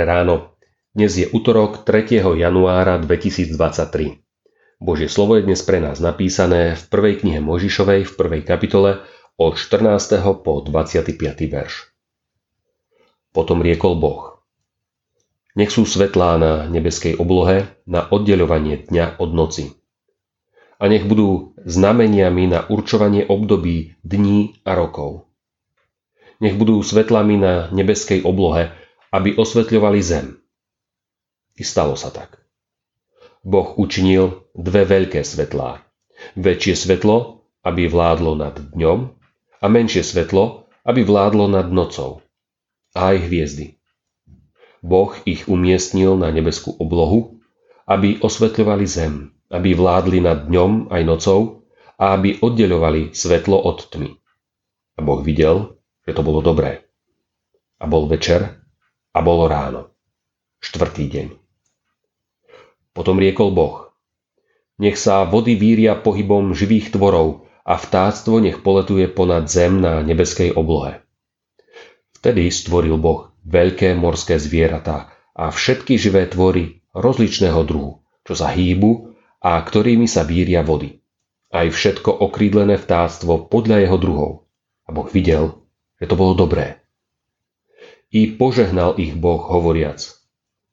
ráno. Dnes je útorok 3. januára 2023. Božie slovo je dnes pre nás napísané v prvej knihe Možišovej v prvej kapitole od 14. po 25. verš. Potom riekol Boh. Nech sú svetlá na nebeskej oblohe na oddeľovanie dňa od noci. A nech budú znameniami na určovanie období dní a rokov. Nech budú svetlami na nebeskej oblohe, aby osvetľovali zem i stalo sa tak. Boh učinil dve veľké svetlá. Väčšie svetlo, aby vládlo nad dňom a menšie svetlo, aby vládlo nad nocou. A aj hviezdy. Boh ich umiestnil na nebeskú oblohu, aby osvetľovali zem, aby vládli nad dňom aj nocou a aby oddeľovali svetlo od tmy. A Boh videl, že to bolo dobré. A bol večer a bolo ráno. Štvrtý deň. Potom riekol Boh. Nech sa vody víria pohybom živých tvorov a vtáctvo nech poletuje ponad zem na nebeskej oblohe. Vtedy stvoril Boh veľké morské zvieratá a všetky živé tvory rozličného druhu, čo sa hýbu a ktorými sa víria vody. Aj všetko okrídlené vtáctvo podľa jeho druhov. A Boh videl, že to bolo dobré. I požehnal ich Boh hovoriac,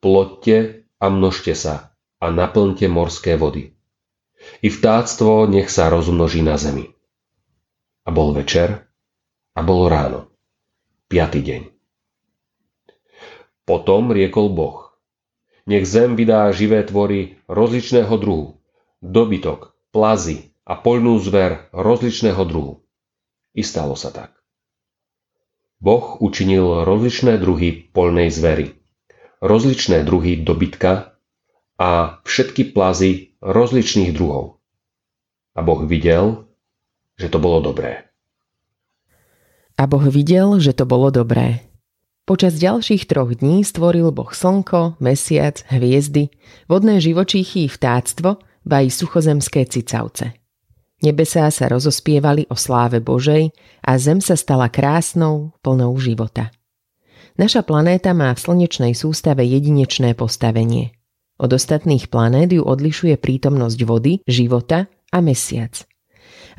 plodte a množte sa a naplňte morské vody. I vtáctvo nech sa rozmnoží na zemi. A bol večer a bolo ráno. Piatý deň. Potom riekol Boh. Nech zem vydá živé tvory rozličného druhu, dobytok, plazy a poľnú zver rozličného druhu. I stalo sa tak. Boh učinil rozličné druhy poľnej zvery, rozličné druhy dobytka a všetky plazy rozličných druhov. A Boh videl, že to bolo dobré. A Boh videl, že to bolo dobré. Počas ďalších troch dní stvoril Boh slnko, mesiac, hviezdy, vodné živočíchy vtáctvo, ba suchozemské cicavce. Nebesá sa rozospievali o sláve Božej a zem sa stala krásnou, plnou života. Naša planéta má v slnečnej sústave jedinečné postavenie – od ostatných planét ju odlišuje prítomnosť vody, života a mesiac.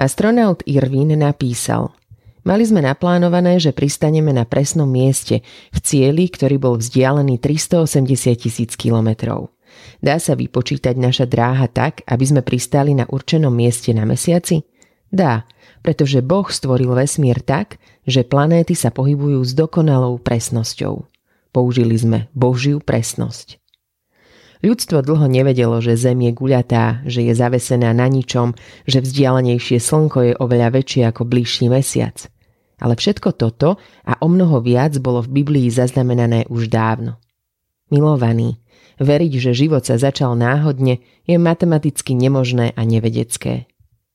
Astronaut Irvin napísal Mali sme naplánované, že pristaneme na presnom mieste, v cieli, ktorý bol vzdialený 380 tisíc kilometrov. Dá sa vypočítať naša dráha tak, aby sme pristali na určenom mieste na mesiaci? Dá, pretože Boh stvoril vesmír tak, že planéty sa pohybujú s dokonalou presnosťou. Použili sme Božiu presnosť. Ľudstvo dlho nevedelo, že Zem je guľatá, že je zavesená na ničom, že vzdialenejšie slnko je oveľa väčšie ako bližší mesiac. Ale všetko toto a o mnoho viac bolo v Biblii zaznamenané už dávno. Milovaný, veriť, že život sa začal náhodne, je matematicky nemožné a nevedecké.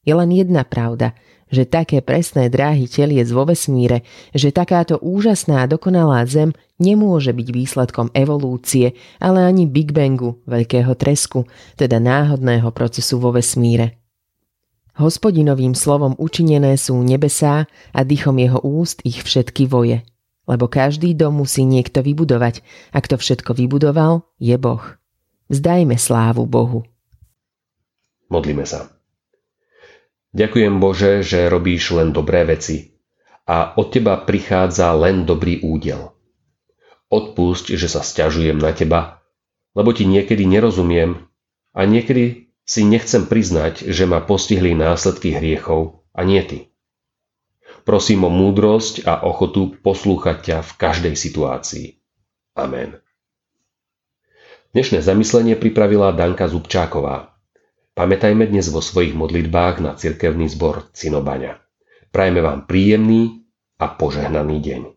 Je len jedna pravda, že také presné dráhy teliec vo vesmíre, že takáto úžasná a dokonalá Zem nemôže byť výsledkom evolúcie, ale ani Big Bangu, veľkého tresku, teda náhodného procesu vo vesmíre. Hospodinovým slovom učinené sú nebesá a dýchom jeho úst ich všetky voje. Lebo každý dom musí niekto vybudovať. Ak to všetko vybudoval, je Boh. Vzdajme slávu Bohu. Modlíme sa. Ďakujem Bože, že robíš len dobré veci a od Teba prichádza len dobrý údel. Odpusť, že sa stiažujem na Teba, lebo Ti niekedy nerozumiem a niekedy si nechcem priznať, že ma postihli následky hriechov a nie Ty. Prosím o múdrosť a ochotu poslúchať ťa v každej situácii. Amen. Dnešné zamyslenie pripravila Danka Zubčáková. Pamätajme dnes vo svojich modlitbách na cirkevný zbor Cinobaňa. Prajme vám príjemný a požehnaný deň.